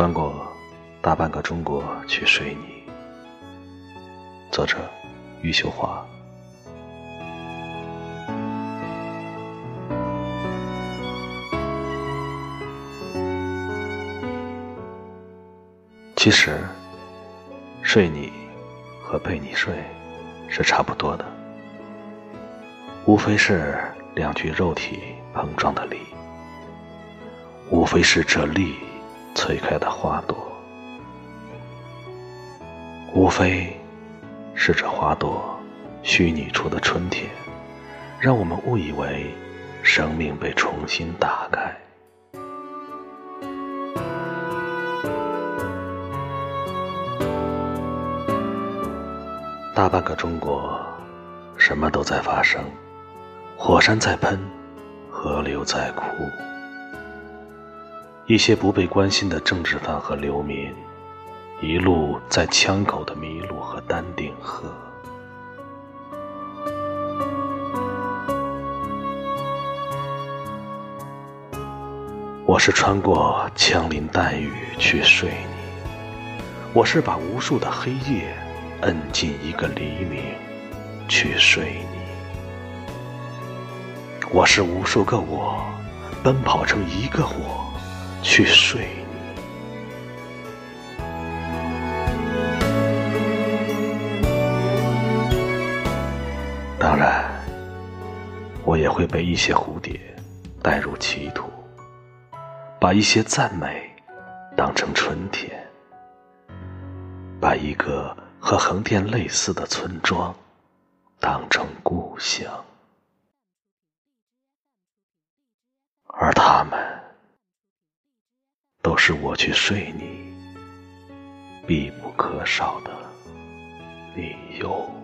穿过大半个中国去睡你。作者：余秀华。其实，睡你和被你睡是差不多的，无非是两具肉体碰撞的力，无非是这力。催开的花朵，无非是这花朵虚拟出的春天，让我们误以为生命被重新打开。大半个中国，什么都在发生，火山在喷，河流在哭。一些不被关心的政治犯和流民，一路在枪口的迷路和丹顶鹤。我是穿过枪林弹雨去睡你，我是把无数的黑夜摁进一个黎明去睡你，我是无数个我奔跑成一个我。去睡你，当然，我也会被一些蝴蝶带入歧途，把一些赞美当成春天，把一个和横店类似的村庄当成故乡，而他们。是我去睡你必不可少的理由。